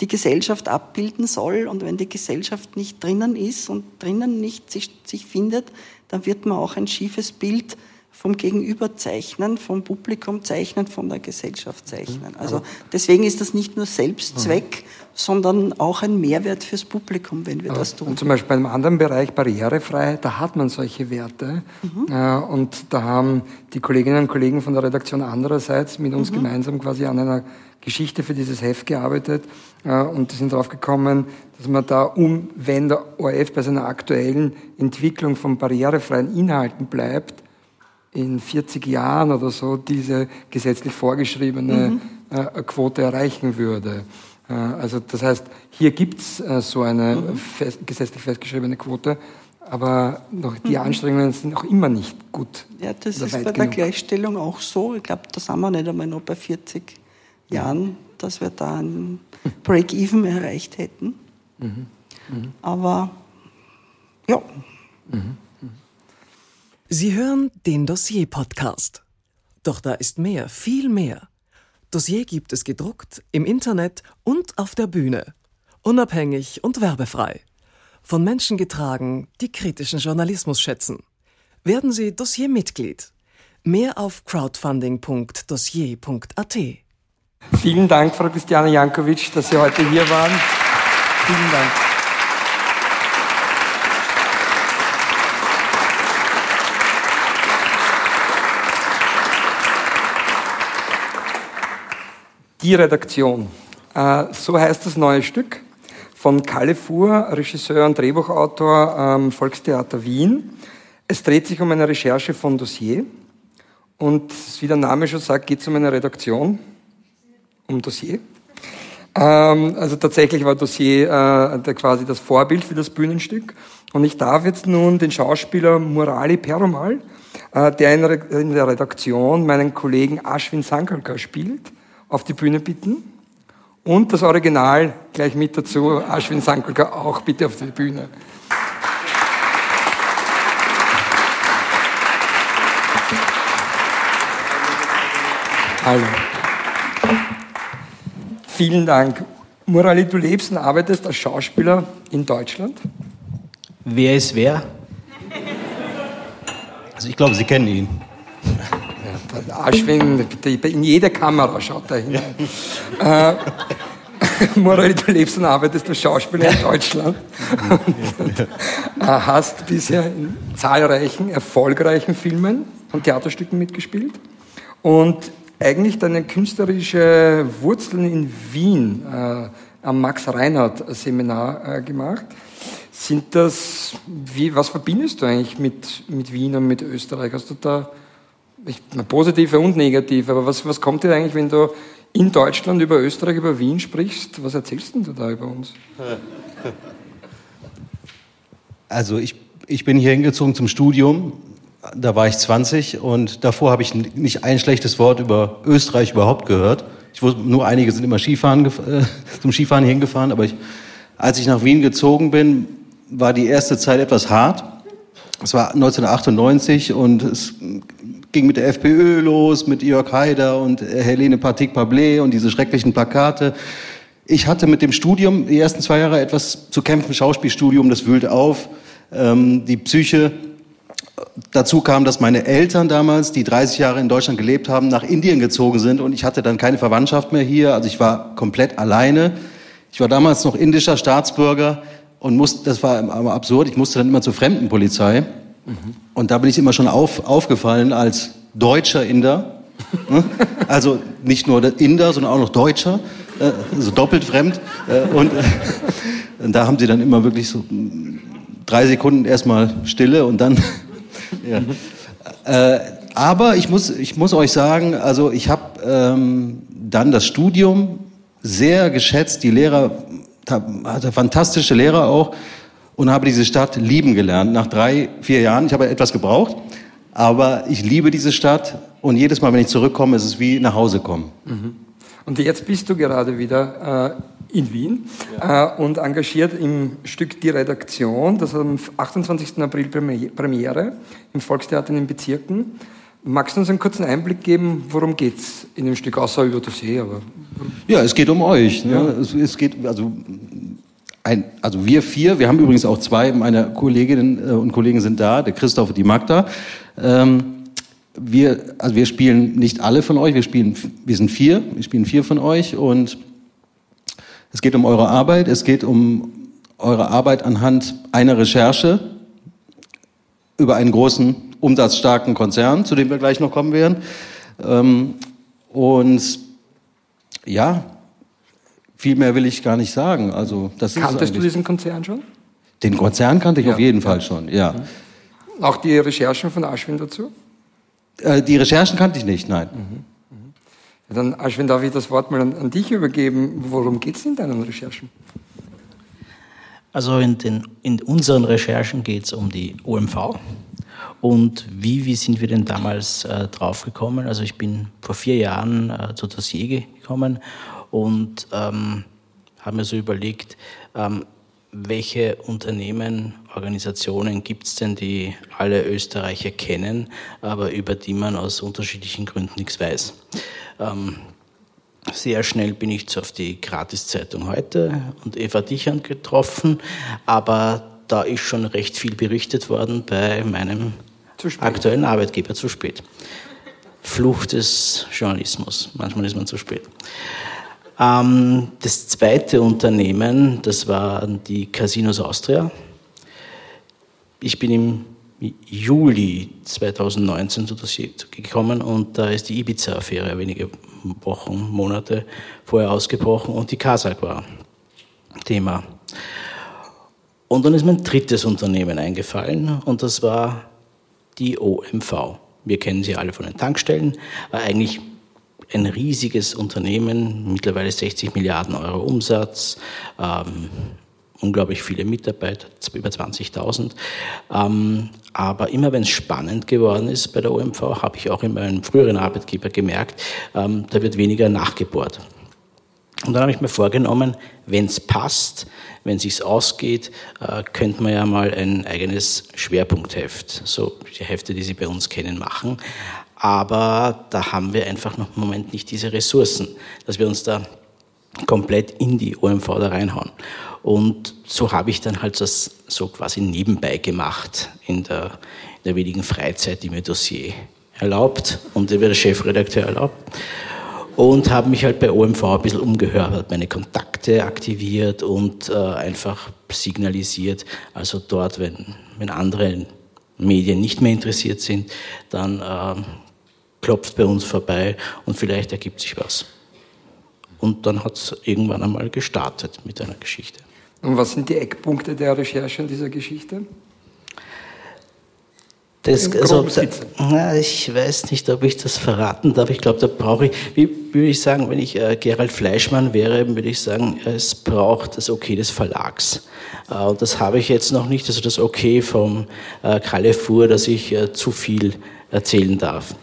Speaker 4: die Gesellschaft abbilden soll. Und wenn die Gesellschaft nicht drinnen ist und drinnen nicht sich, sich findet, dann wird man auch ein schiefes Bild vom Gegenüber zeichnen, vom Publikum zeichnen, von der Gesellschaft zeichnen. Mhm. Also deswegen ist das nicht nur Selbstzweck, mhm. sondern auch ein Mehrwert fürs Publikum, wenn wir das tun.
Speaker 3: Und zum Beispiel bei einem anderen Bereich, Barrierefreiheit, da hat man solche Werte. Mhm. Äh, und da haben die Kolleginnen und Kollegen von der Redaktion andererseits mit uns mhm. gemeinsam quasi an einer Geschichte für dieses Heft gearbeitet äh, und sind darauf gekommen, dass man da, um, wenn der ORF bei seiner aktuellen Entwicklung von barrierefreien Inhalten bleibt, in 40 Jahren oder so diese gesetzlich vorgeschriebene mhm. äh, Quote erreichen würde. Äh, also das heißt, hier gibt es äh, so eine mhm. fest, gesetzlich festgeschriebene Quote, aber noch die mhm. Anstrengungen sind noch immer nicht gut.
Speaker 4: Ja, das ist bei genug. der Gleichstellung auch so. Ich glaube, da sind wir nicht einmal noch bei 40 Jahren, dass wir da ein Break-Even erreicht hätten. Mhm. Mhm. Aber ja. Mhm.
Speaker 5: Sie hören den Dossier-Podcast. Doch da ist mehr, viel mehr. Dossier gibt es gedruckt, im Internet und auf der Bühne. Unabhängig und werbefrei. Von Menschen getragen, die kritischen Journalismus schätzen. Werden Sie Dossier-Mitglied. Mehr auf crowdfunding.dossier.at.
Speaker 3: Vielen Dank, Frau Christiane Jankovic, dass Sie heute hier waren. Vielen Dank. Die Redaktion. Äh, so heißt das neue Stück von Kalle Fuhr, Regisseur und Drehbuchautor am Volkstheater Wien. Es dreht sich um eine Recherche von Dossier. Und wie der Name schon sagt, geht es um eine Redaktion um Dossier. Ähm, also tatsächlich war Dossier äh, quasi das Vorbild für das Bühnenstück. Und ich darf jetzt nun den Schauspieler Murali Perumal, äh, der in, in, der Redaktion meinen Kollegen Ashwin Sankalka spielt, auf die Bühne bitten. Und das Original gleich mit dazu, Ashwin Sankalka auch bitte auf die Bühne. Hallo. Vielen Dank. Murali, du lebst und arbeitest als Schauspieler in Deutschland.
Speaker 6: Wer ist wer? Also ich glaube, Sie kennen ihn.
Speaker 3: Ja, Aschwin, in jede Kamera schaut er hinein. Ja. Äh, Morel, du lebst und arbeitest als Schauspieler in Deutschland und [LAUGHS] äh, hast bisher in zahlreichen erfolgreichen Filmen und Theaterstücken mitgespielt und eigentlich deine künstlerische Wurzeln in Wien äh, am Max Reinhardt Seminar äh, gemacht. Sind das, wie, was verbindest du eigentlich mit, mit Wien und mit Österreich? Hast du da, ich, positive und negative, aber was, was kommt dir eigentlich, wenn du in Deutschland über Österreich, über Wien sprichst? Was erzählst du da über uns? [LAUGHS]
Speaker 6: Also ich, ich bin hier hingezogen zum Studium, da war ich 20 und davor habe ich nicht ein schlechtes Wort über Österreich überhaupt gehört. Ich wusste, nur einige sind immer Skifahren, äh, [LAUGHS] zum Skifahren hingefahren, aber ich, als ich nach Wien gezogen bin, war die erste Zeit etwas hart. Es war 1998 und es ging mit der FPÖ los, mit Jörg Haider und Helene Patik-Pablé und diese schrecklichen Plakate. Ich hatte mit dem Studium die ersten zwei Jahre etwas zu kämpfen, Schauspielstudium, das wühlte auf. Ähm, die Psyche Dazu kam, dass meine Eltern damals, die 30 Jahre in Deutschland gelebt haben, nach Indien gezogen sind und ich hatte dann keine Verwandtschaft mehr hier. Also ich war komplett alleine. Ich war damals noch indischer Staatsbürger und musste, das war aber absurd, ich musste dann immer zur Fremdenpolizei. Und da bin ich immer schon auf, aufgefallen als deutscher Inder. Ne? also nicht nur Inder, sondern auch noch Deutscher, äh, also doppelt fremd. Äh, und, und da haben sie dann immer wirklich so drei Sekunden erstmal Stille und dann [LAUGHS] ja. Äh, aber ich muss, ich muss euch sagen, also ich habe ähm, dann das Studium sehr geschätzt. Die Lehrer hatte fantastische Lehrer auch und habe diese Stadt lieben gelernt. Nach drei, vier Jahren, ich habe etwas gebraucht, aber ich liebe diese Stadt und jedes Mal, wenn ich zurückkomme, ist es wie nach Hause kommen.
Speaker 3: Mhm. Und jetzt bist du gerade wieder äh, in Wien ja. äh, und engagiert im Stück Die Redaktion. Das hat am 28. April Premiere im Volkstheater in den Bezirken. Magst du uns einen kurzen Einblick geben, worum geht es in dem Stück, außer über das See? Aber
Speaker 6: ja, es geht um euch. Ne? Ja. Es, es, geht, also, ein, also wir vier, wir haben übrigens auch zwei meiner Kolleginnen äh, und Kollegen sind da, der Christoph und die Magda. Ähm, wir, also wir spielen nicht alle von euch, wir spielen, wir sind vier, wir spielen vier von euch und es geht um eure Arbeit, es geht um eure Arbeit anhand einer Recherche über einen großen, umsatzstarken Konzern, zu dem wir gleich noch kommen werden. Ähm, und ja, viel mehr will ich gar nicht sagen. Also, das
Speaker 3: Kanntest du diesen Konzern schon?
Speaker 6: Den Konzern kannte ich ja, auf jeden ja. Fall schon, ja.
Speaker 3: Mhm. Auch die Recherchen von Aschwin dazu?
Speaker 6: Äh, die Recherchen kannte ich nicht, nein.
Speaker 3: Mhm. Dann, Aschwin, darf ich das Wort mal an, an dich übergeben. Worum geht es in deinen Recherchen?
Speaker 7: Also in, den, in unseren Recherchen geht es um die OMV. Und wie, wie sind wir denn damals äh, draufgekommen? Also ich bin vor vier Jahren äh, zu Dossier gekommen und ähm, habe mir so überlegt, ähm, welche Unternehmen, Organisationen gibt es denn, die alle Österreicher kennen, aber über die man aus unterschiedlichen Gründen nichts weiß. Ähm, sehr schnell bin ich auf die Gratiszeitung heute und Eva Dichand getroffen, aber da ist schon recht viel berichtet worden bei meinem aktuellen Arbeitgeber zu spät. Fluch des Journalismus. Manchmal ist man zu spät. Ähm, das zweite Unternehmen, das waren die Casinos Austria. Ich bin im Juli 2019 zu Dossier gekommen und da ist die Ibiza-Affäre wenige Wochen, Monate vorher ausgebrochen und die Kasag war Thema. Und dann ist mein drittes Unternehmen eingefallen und das war die OMV. Wir kennen sie alle von den Tankstellen. Eigentlich ein riesiges Unternehmen, mittlerweile 60 Milliarden Euro Umsatz, ähm, unglaublich viele Mitarbeiter, über 20.000. Ähm, aber immer wenn es spannend geworden ist bei der OMV, habe ich auch in meinem früheren Arbeitgeber gemerkt, ähm, da wird weniger nachgebohrt. Und dann habe ich mir vorgenommen, wenn es passt, wenn es sich ausgeht, äh, könnte man ja mal ein eigenes Schwerpunktheft, so die Hefte, die Sie bei uns kennen, machen. Aber da haben wir einfach noch im Moment nicht diese Ressourcen, dass wir uns da komplett in die OMV da reinhauen. Und so habe ich dann halt das so quasi nebenbei gemacht in der, der wenigen Freizeit, die mir Dossier erlaubt und der Chefredakteur erlaubt. Und habe mich halt bei OMV ein bisschen umgehört, habe meine Kontakte aktiviert und äh, einfach signalisiert, also dort, wenn, wenn andere Medien nicht mehr interessiert sind, dann äh, klopft bei uns vorbei und vielleicht ergibt sich was. Und dann hat es irgendwann einmal gestartet mit einer Geschichte.
Speaker 3: Und was sind die Eckpunkte der Recherche in dieser Geschichte?
Speaker 7: Das, also, na, ich weiß nicht, ob ich das verraten darf. Ich glaube, da brauche ich, wie würde ich sagen, wenn ich äh, Gerald Fleischmann wäre, würde ich sagen, es braucht das Okay des Verlags. Äh, und das habe ich jetzt noch nicht, also das Okay vom äh, Carrefour, dass ich äh, zu viel erzählen darf.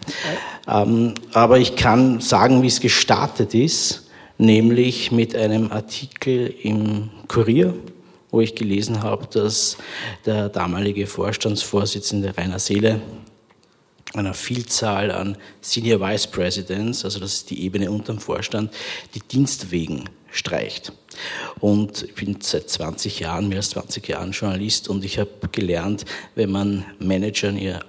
Speaker 7: Ähm, aber ich kann sagen, wie es gestartet ist, nämlich mit einem Artikel im Kurier wo ich gelesen habe, dass der damalige Vorstandsvorsitzende Rainer Seele einer Vielzahl an Senior Vice Presidents, also das ist die Ebene unterm Vorstand, die Dienstwegen streicht. Und ich bin seit 20 Jahren, mehr als 20 Jahren Journalist und ich habe gelernt, wenn man Managern ihr,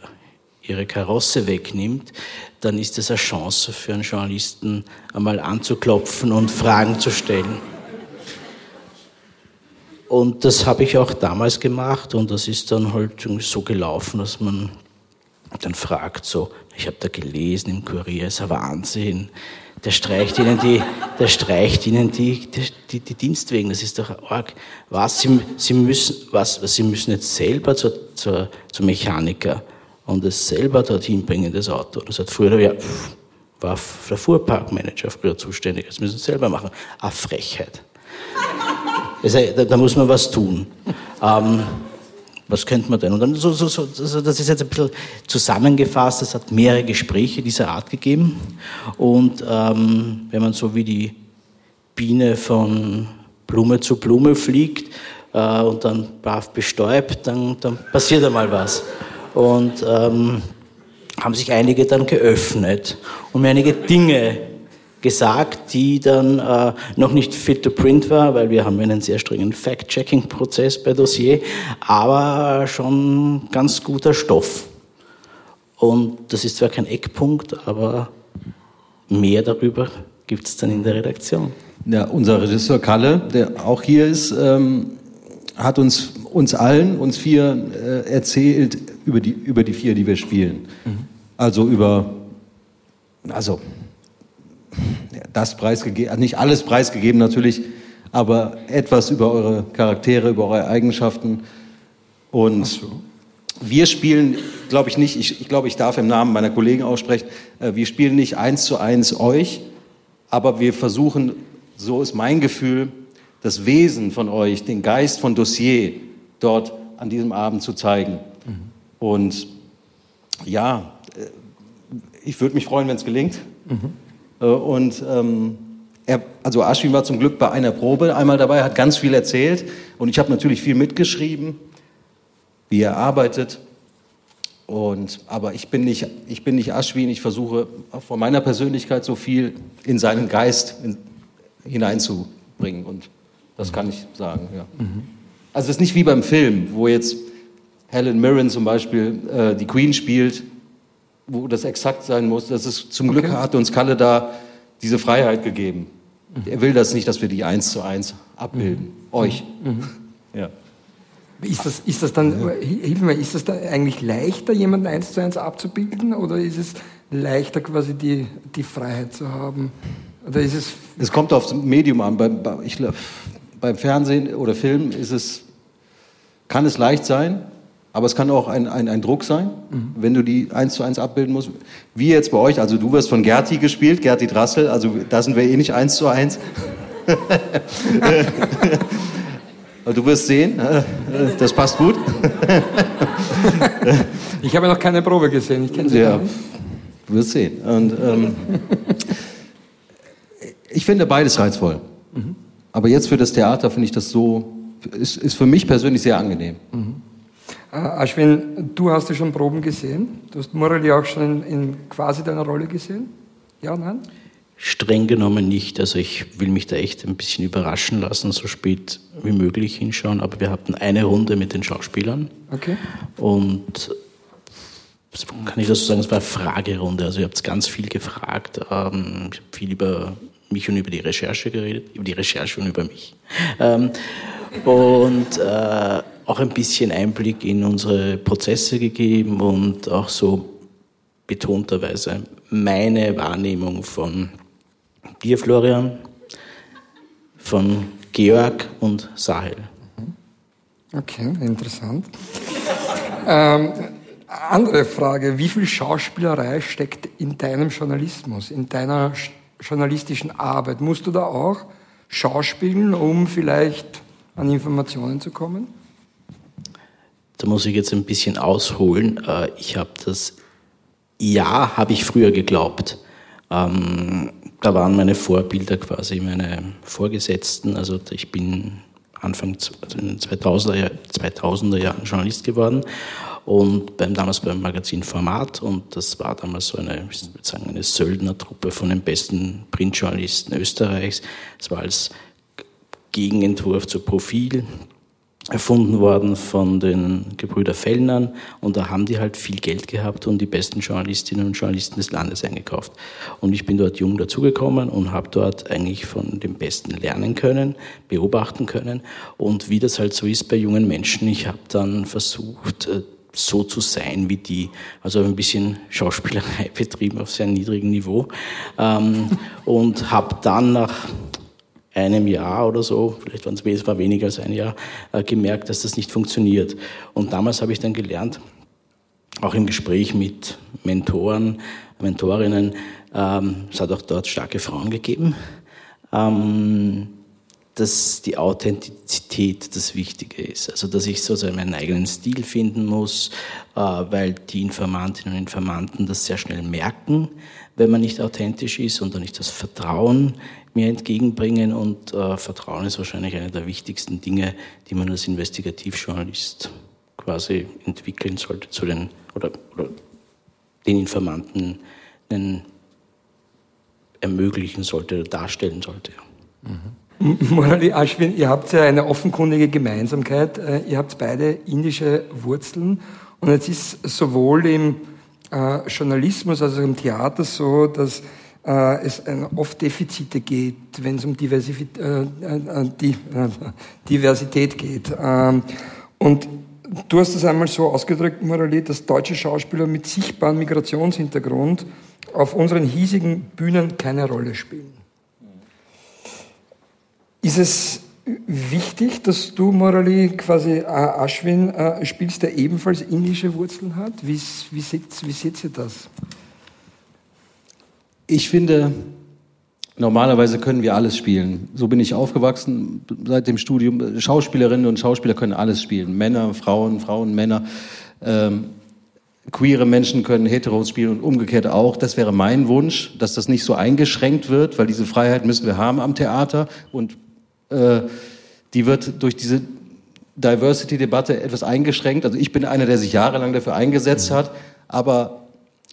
Speaker 7: ihre Karosse wegnimmt, dann ist es eine Chance für einen Journalisten, einmal anzuklopfen und Fragen zu stellen. Und das habe ich auch damals gemacht und das ist dann halt so gelaufen, dass man dann fragt so, ich habe da gelesen im Kurier, ist ein Wahnsinn. Der streicht ihnen die, der streicht ihnen die, die, die Dienstwegen. Das ist doch arg. Was? Sie, sie müssen, was? Sie müssen jetzt selber zur, zur, zur Mechaniker und es selber dorthin bringen, das Auto. Das hat früher, ja, war der Fuhrparkmanager früher zuständig. Das müssen sie selber machen. Eine Frechheit. [LAUGHS] Also, da, da, muss man was tun. Ähm, was könnte man denn? Und dann so, so, so, das ist jetzt ein bisschen zusammengefasst. Es hat mehrere Gespräche dieser Art gegeben. Und ähm, wenn man so wie die Biene von Blume zu Blume fliegt äh, und dann brav bestäubt, dann, dann passiert einmal was. Und ähm, haben sich einige dann geöffnet und mir einige Dinge gesagt, die dann äh, noch nicht fit to print war, weil wir haben einen sehr strengen Fact-Checking-Prozess bei Dossier, aber schon ganz guter Stoff. Und das ist zwar kein Eckpunkt, aber mehr darüber gibt es dann in der Redaktion.
Speaker 6: Ja, unser Regisseur Kalle, der auch hier ist, ähm, hat uns, uns allen, uns vier, äh, erzählt über die, über die vier, die wir spielen. Mhm. Also über, also das preisgegeben, nicht alles preisgegeben natürlich, aber etwas über eure Charaktere, über eure Eigenschaften. Und so. wir spielen, glaube ich nicht, ich, ich glaube, ich darf im Namen meiner Kollegen aussprechen, äh, wir spielen nicht eins zu eins euch, aber wir versuchen, so ist mein Gefühl, das Wesen von euch, den Geist von Dossier dort an diesem Abend zu zeigen. Mhm. Und ja, äh, ich würde mich freuen, wenn es gelingt. Mhm. Äh, und ähm, er, also Aschwin war zum Glück bei einer Probe einmal dabei, hat ganz viel erzählt und ich habe natürlich viel mitgeschrieben, wie er arbeitet. Und, aber ich bin, nicht, ich bin nicht Aschwin, ich versuche von meiner Persönlichkeit so viel in seinen Geist in, hineinzubringen und das kann ich sagen. Ja. Mhm. Also es ist nicht wie beim Film, wo jetzt Helen Mirren zum Beispiel äh, die Queen spielt wo das exakt sein muss. Das ist, zum Glück hat uns Kalle da diese Freiheit gegeben. Er will das nicht, dass wir die eins zu eins abbilden. Mhm. Euch. Mhm. [LAUGHS]
Speaker 3: Ja. Ist das, ist das dann, hilf mir, ist das dann eigentlich leichter, jemanden eins zu eins abzubilden oder ist es leichter, quasi die, die Freiheit zu haben? Oder ist es.
Speaker 6: Es kommt aufs Medium an. Ich, beim Fernsehen oder Film ist es, kann es leicht sein, aber es kann auch ein, ein, ein Druck sein, mhm. wenn du die eins zu eins abbilden musst. Wie jetzt bei euch, also du wirst von Gerti gespielt, Gerti Drassel, also da sind wir eh nicht eins zu eins. [LAUGHS] du wirst sehen, das passt gut.
Speaker 3: ich habe noch keine Probe gesehen, ich kenne sie
Speaker 6: ja, nicht. Du wirst sehen. Und, ähm, ich finde beides reizvoll. Mhm. Aber jetzt für das Theater finde ich das so, ist, ist für mich persönlich sehr angenehm. Mhm.
Speaker 3: Äh, Aschwin, du hast ja schon Proben gesehen. Du hast Morali auch schon in, in quasi deiner Rolle gesehen. Ja, nein?
Speaker 7: Streng genommen nicht. Also ich will mich da echt ein bisschen überraschen lassen, so spät wie möglich hinschauen. Aber wir hatten eine Runde mit den Schauspielern.
Speaker 3: Okay.
Speaker 7: Und kann ich das sagen, es war eine Fragerunde. Also ihr habt ganz viel gefragt. Ähm, ich habe viel über mich und über die Recherche geredet, über die Recherche und über mich. Ähm, und äh, auch ein bisschen Einblick in unsere Prozesse gegeben und auch so betonterweise meine Wahrnehmung von dir, Florian, von Georg und Sahel.
Speaker 3: Okay, interessant. ähm, andere Frage, wie viel Schauspielerei steckt in deinem Journalismus, in deiner journalistischen Arbeit? Musst du da auch schauspielen, um vielleicht an Informationen zu kommen?
Speaker 7: Da muss ich jetzt ein bisschen ausholen. Äh, ich habe das, ja, habe ich früher geglaubt. Ähm, da waren meine Vorbilder quasi meine Vorgesetzten. Also ich bin Anfang also in den 2000er, 2000er Jahren Journalist geworden und beim, damals beim Magazin Format und das war damals so eine, ich würde sagen, eine Söldnertruppe von den besten Printjournalisten Österreichs. Es war als Gegenentwurf zu Profil erfunden worden von den Gebrüder Fellnern und da haben die halt viel Geld gehabt und die besten Journalistinnen und Journalisten des Landes eingekauft. Und ich bin dort jung dazugekommen und habe dort eigentlich von dem Besten lernen können, beobachten können und wie das halt so ist bei jungen Menschen, ich habe dann versucht, äh, so zu sein wie die. Also ein bisschen Schauspielerei [LAUGHS] betrieben auf sehr niedrigem Niveau ähm, und habe dann nach einem Jahr oder so, vielleicht waren es war weniger als ein Jahr, äh, gemerkt, dass das nicht funktioniert. Und damals habe ich dann gelernt, auch im Gespräch mit Mentoren, Mentorinnen, ähm, es hat auch dort starke Frauen gegeben, ähm, dass die Authentizität das Wichtige ist. Also dass ich sozusagen meinen eigenen Stil finden muss, äh, weil die Informantinnen und Informanten das sehr schnell merken, wenn man nicht authentisch ist und dann nicht das Vertrauen mir entgegenbringen. Und äh, Vertrauen ist wahrscheinlich eine der wichtigsten Dinge, die man als Investigativjournalist quasi entwickeln sollte zu den oder, oder den Informanten ermöglichen sollte oder darstellen sollte.
Speaker 3: Mhm. Morali Ashwin, ihr habt ja eine offenkundige Gemeinsamkeit. Äh, ihr habt beide indische Wurzeln. Und jetzt ist sowohl im äh, Journalismus als auch im Theater so, dass äh, es oft Defizite geht, wenn es um Diversität, geht. Ähm, und du hast es einmal so ausgedrückt, Morali, dass deutsche Schauspieler mit sichtbarem Migrationshintergrund auf unseren hiesigen Bühnen keine Rolle spielen. Ist es wichtig, dass du, Morali, quasi äh, Ashwin spielst, der ebenfalls indische Wurzeln hat? Wie, wie, seht, wie seht ihr das?
Speaker 6: Ich finde, normalerweise können wir alles spielen. So bin ich aufgewachsen seit dem Studium. Schauspielerinnen und Schauspieler können alles spielen. Männer, Frauen, Frauen, Männer. Ähm, queere Menschen können Heteros spielen und umgekehrt auch. Das wäre mein Wunsch, dass das nicht so eingeschränkt wird, weil diese Freiheit müssen wir haben am Theater und die wird durch diese Diversity-Debatte etwas eingeschränkt. Also ich bin einer, der sich jahrelang dafür eingesetzt hat, aber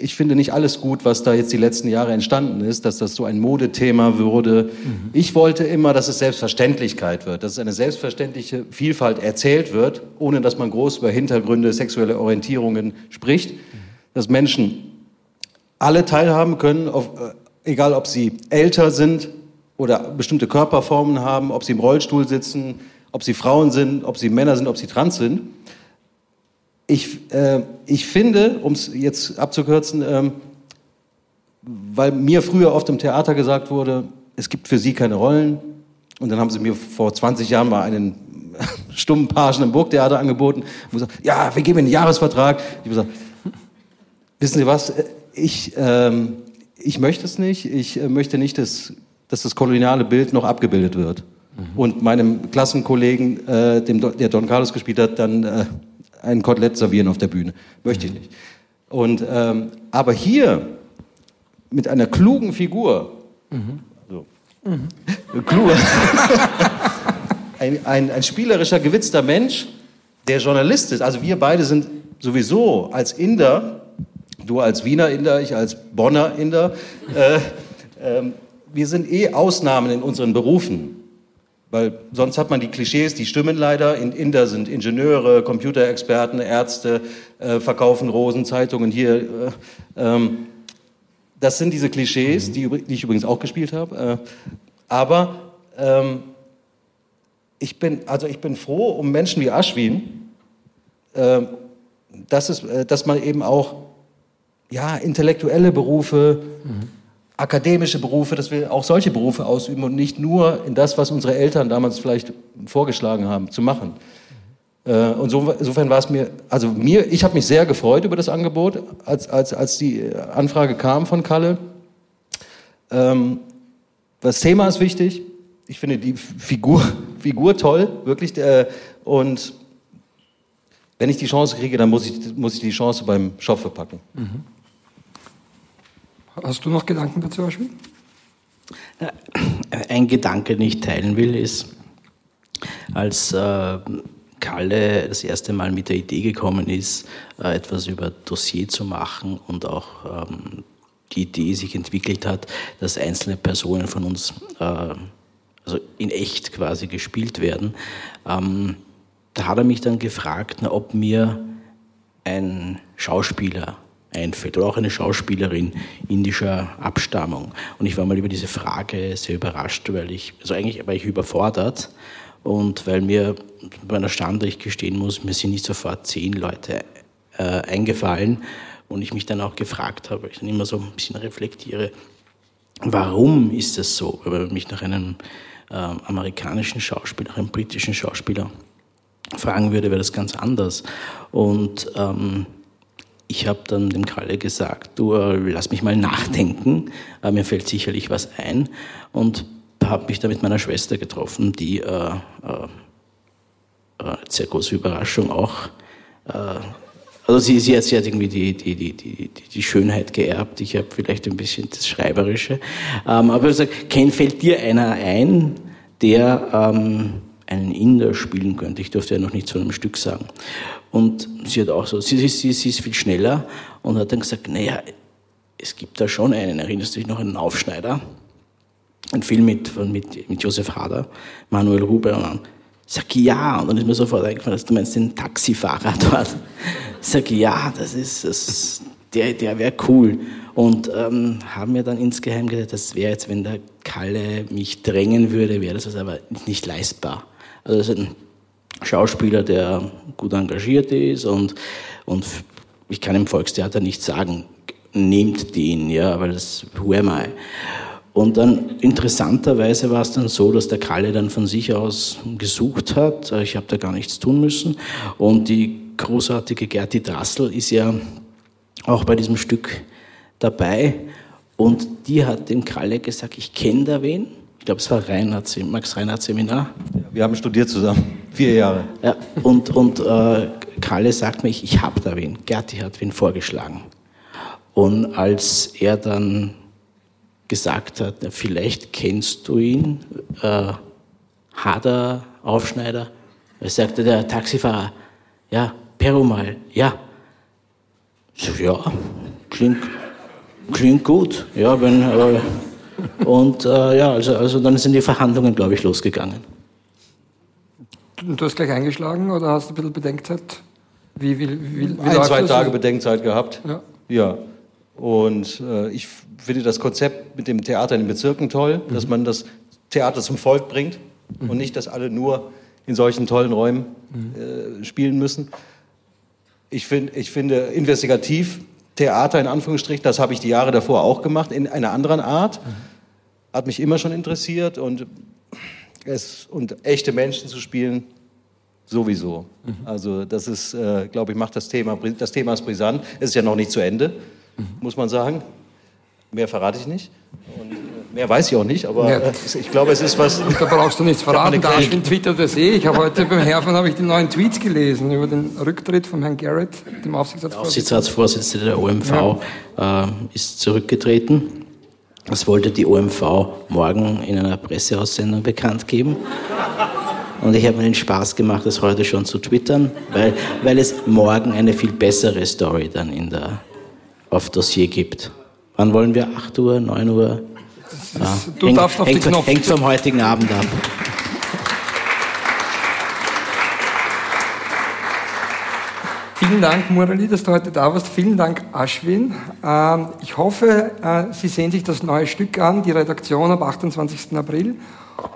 Speaker 6: ich finde nicht alles gut, was da jetzt die letzten Jahre entstanden ist, dass das so ein Modethema wurde. Mhm. Ich wollte immer, dass es Selbstverständlichkeit wird, dass es eine selbstverständliche Vielfalt erzählt wird, ohne dass man groß über Hintergründe, sexuelle Orientierungen spricht, mhm. dass Menschen alle teilhaben können, auf, äh, egal ob sie älter sind oder bestimmte Körperformen haben, ob sie im Rollstuhl sitzen, ob sie Frauen sind, ob sie Männer sind, ob sie trans sind ich, äh, ich finde, um es jetzt abzukürzen, ähm, weil mir früher oft im Theater gesagt wurde, es gibt für sie keine Rollen. Und dann haben sie mir vor 20 Jahren mal einen [LAUGHS] stummen Pagen im Burgtheater angeboten. Und gesagt, ja, wir geben Ihnen einen Jahresvertrag. Ich habe gesagt, wissen Sie was, ich, ähm, ich möchte es nicht. Ich äh, möchte nicht, dass, dass das koloniale Bild noch abgebildet wird. Mhm. Und meinem Klassenkollegen, äh, dem, der Don Carlos gespielt hat, dann... Äh, ein Kotelett servieren auf der Bühne. Möchte ich nicht. Und, ähm, aber hier mit einer klugen Figur, mhm. so, mhm. klug, [LAUGHS] ein, ein, ein spielerischer, gewitzter Mensch, der Journalist ist. Also wir beide sind sowieso als Inder, du als Wiener Inder, ich als Bonner Inder, äh, äh, wir sind eh Ausnahmen in unseren Berufen. Weil sonst hat man die Klischees, die stimmen leider. In Inder sind Ingenieure, Computerexperten, Ärzte, äh, verkaufen Rosen, Zeitungen hier. Äh, ähm, das sind diese Klischees, die, die, ich übrigens auch gespielt habe. Äh, aber ähm, ich, bin, also ich bin froh um Menschen wie Ashwin, äh, dass, es, äh, dass man eben auch ja, intellektuelle Berufe, mhm akademische Berufe, dass wir auch solche Berufe ausüben und nicht nur in das, was unsere Eltern damals vielleicht vorgeschlagen haben, zu machen. Äh, und so, insofern war es mir, also mir, ich habe mich sehr gefreut über das Angebot, als, als, als die Anfrage kam von Kalle. Ähm, das Thema ist wichtig. Ich finde die Figur, [LAUGHS] Figur toll, wirklich. Äh, und wenn ich die Chance kriege, dann muss ich, muss ich die Chance beim Schopfe packen. Mhm.
Speaker 3: Hast du noch Gedanken dazu, Aschwin?
Speaker 7: Ein Gedanke, den ich teilen will, ist, als äh, Kalle das erste Mal mit der Idee gekommen ist, äh, etwas über Dossier zu machen und auch ähm, die Idee sich entwickelt hat, dass einzelne Personen von uns äh, also in echt quasi gespielt werden, ähm, da hat er mich dann gefragt, na, ob mir ein Schauspieler einfällt oder auch eine Schauspielerin indischer Abstammung. Und ich war mal über diese Frage sehr überrascht, weil ich, also eigentlich war ich überfordert und weil mir bei einer Stand, ich gestehen muss, mir sind nicht sofort zehn Leute äh, eingefallen und ich mich dann auch gefragt habe, ich dann immer so ein bisschen reflektiere, warum ist das so? Weil man mich nach einem äh, amerikanischen Schauspieler, einem britischen Schauspieler fragen würde, wäre das ganz anders. Und ähm, ich habe dann dem Kalle gesagt, du äh, lass mich mal nachdenken, äh, mir fällt sicherlich was ein und habe mich da mit meiner Schwester getroffen, die äh, äh, äh sehr große Überraschung auch äh, also sie, sie, hat, sie hat irgendwie die, die, die, die, die Schönheit geerbt, ich habe vielleicht ein bisschen das Schreiberische. Ähm, aber ich gesagt, Ken, fällt dir einer ein, der ähm, einen Inder spielen könnte? Ich durfte ja noch nicht zu einem Stück sagen. Und sie hat auch so, sie, sie, sie ist viel schneller und hat dann gesagt, naja, es gibt da schon einen, erinnerst du dich noch an einen Aufschneider? Ein Film mit, mit, mit Josef Hader, Manuel Huber und ich sag ja, und dann ist mir sofort eingefallen, dass du meinst den Taxifahrer [LAUGHS] dort. Sag ja, das ist, das, der, der wäre cool. Und ähm, haben mir dann insgeheim gesagt, das wäre jetzt, wenn der Kalle mich drängen würde, wäre das aber nicht leistbar. Also das ist ein Schauspieler, der gut engagiert ist und, und ich kann im Volkstheater nicht sagen, nehmt den, ja, weil das, who am I? Und dann interessanterweise war es dann so, dass der Kalle dann von sich aus gesucht hat. Ich habe da gar nichts tun müssen. Und die großartige Gerti Drassel ist ja auch bei diesem Stück dabei. Und die hat dem Kalle gesagt, ich kenne da wen. Ich glaube, es war Reinhard, Max Reinhardt Seminar.
Speaker 6: Wir haben studiert zusammen. Vier Jahre.
Speaker 7: Ja, und und äh, Kalle sagt mir, ich, habe da wen. Gerti hat wen vorgeschlagen. Und als er dann gesagt hat, vielleicht kennst du ihn, äh, Hader, Aufschneider, er sagte der Taxifahrer, ja, Perumal, ja. So, ja, klingt, klingt gut. Ja, wenn, äh, und äh, ja, also, also dann sind die Verhandlungen, glaube ich, losgegangen.
Speaker 3: Du hast gleich eingeschlagen oder hast du ein bisschen Bedenkzeit?
Speaker 6: Wie, wie, wie, wie Ein, zwei Tage Bedenkzeit gehabt. Ja. ja. Und äh, ich finde das Konzept mit dem Theater in den Bezirken toll, mhm. dass man das Theater zum Volk bringt mhm. und nicht, dass alle nur in solchen tollen Räumen mhm. äh, spielen müssen. Ich, find, ich finde investigativ Theater in Anführungsstrichen, das habe ich die Jahre davor auch gemacht, in einer anderen Art. Hat mich immer schon interessiert und es, und echte Menschen zu spielen, sowieso. Mhm. Also das ist, äh, glaube ich, macht das Thema, das Thema ist brisant. Es ist ja noch nicht zu Ende, mhm. muss man sagen. Mehr verrate ich nicht. Und äh, mehr weiß ich auch nicht, aber ja. ich glaube, es ist was.
Speaker 3: Da brauchst du nichts verraten. Da ich Twitter das eh. Ich habe heute beim Herfahren habe ich die neuen Tweets gelesen über den Rücktritt von Herrn Garrett, dem Aufsichtsratsvorsitzenden. Der
Speaker 7: Aufsichtsratsvorsitzende der OMV äh, ist zurückgetreten. Das wollte die OMV morgen in einer Presseaussendung bekannt geben. Und ich habe mir den Spaß gemacht, das heute schon zu twittern, weil, weil es morgen eine viel bessere Story dann in der, auf Dossier gibt. Wann wollen wir? 8 Uhr, 9 Uhr?
Speaker 3: Ja. Du hängt, darfst auf
Speaker 7: hängt,
Speaker 3: den Knopf.
Speaker 7: Hängt vom heutigen Abend ab.
Speaker 3: Vielen Dank, Murali, dass du heute da warst. Vielen Dank, Ashwin. Ähm, ich hoffe, äh, Sie sehen sich das neue Stück an, die Redaktion ab 28. April.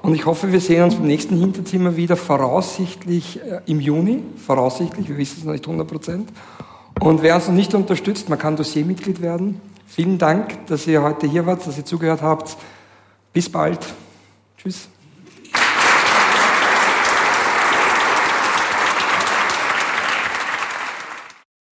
Speaker 3: Und ich hoffe, wir sehen uns beim nächsten Hinterzimmer wieder, voraussichtlich äh, im Juni. Voraussichtlich, wir wissen es noch nicht 100 Prozent. Und wer uns noch nicht unterstützt, man kann Dossiermitglied werden. Vielen Dank, dass ihr heute hier wart, dass ihr zugehört habt. Bis bald. Tschüss.